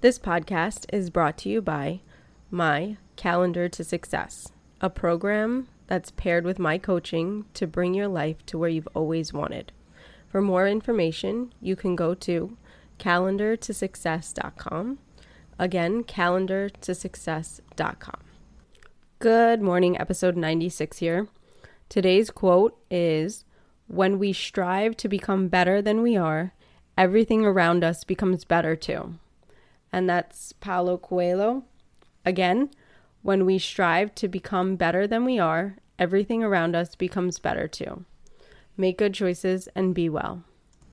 This podcast is brought to you by My Calendar to Success, a program that's paired with my coaching to bring your life to where you've always wanted. For more information, you can go to calendartosuccess.com. Again, calendartosuccess.com. Good morning, episode 96 here. Today's quote is When we strive to become better than we are, everything around us becomes better too. And that's Paulo Coelho. Again, when we strive to become better than we are, everything around us becomes better too. Make good choices and be well.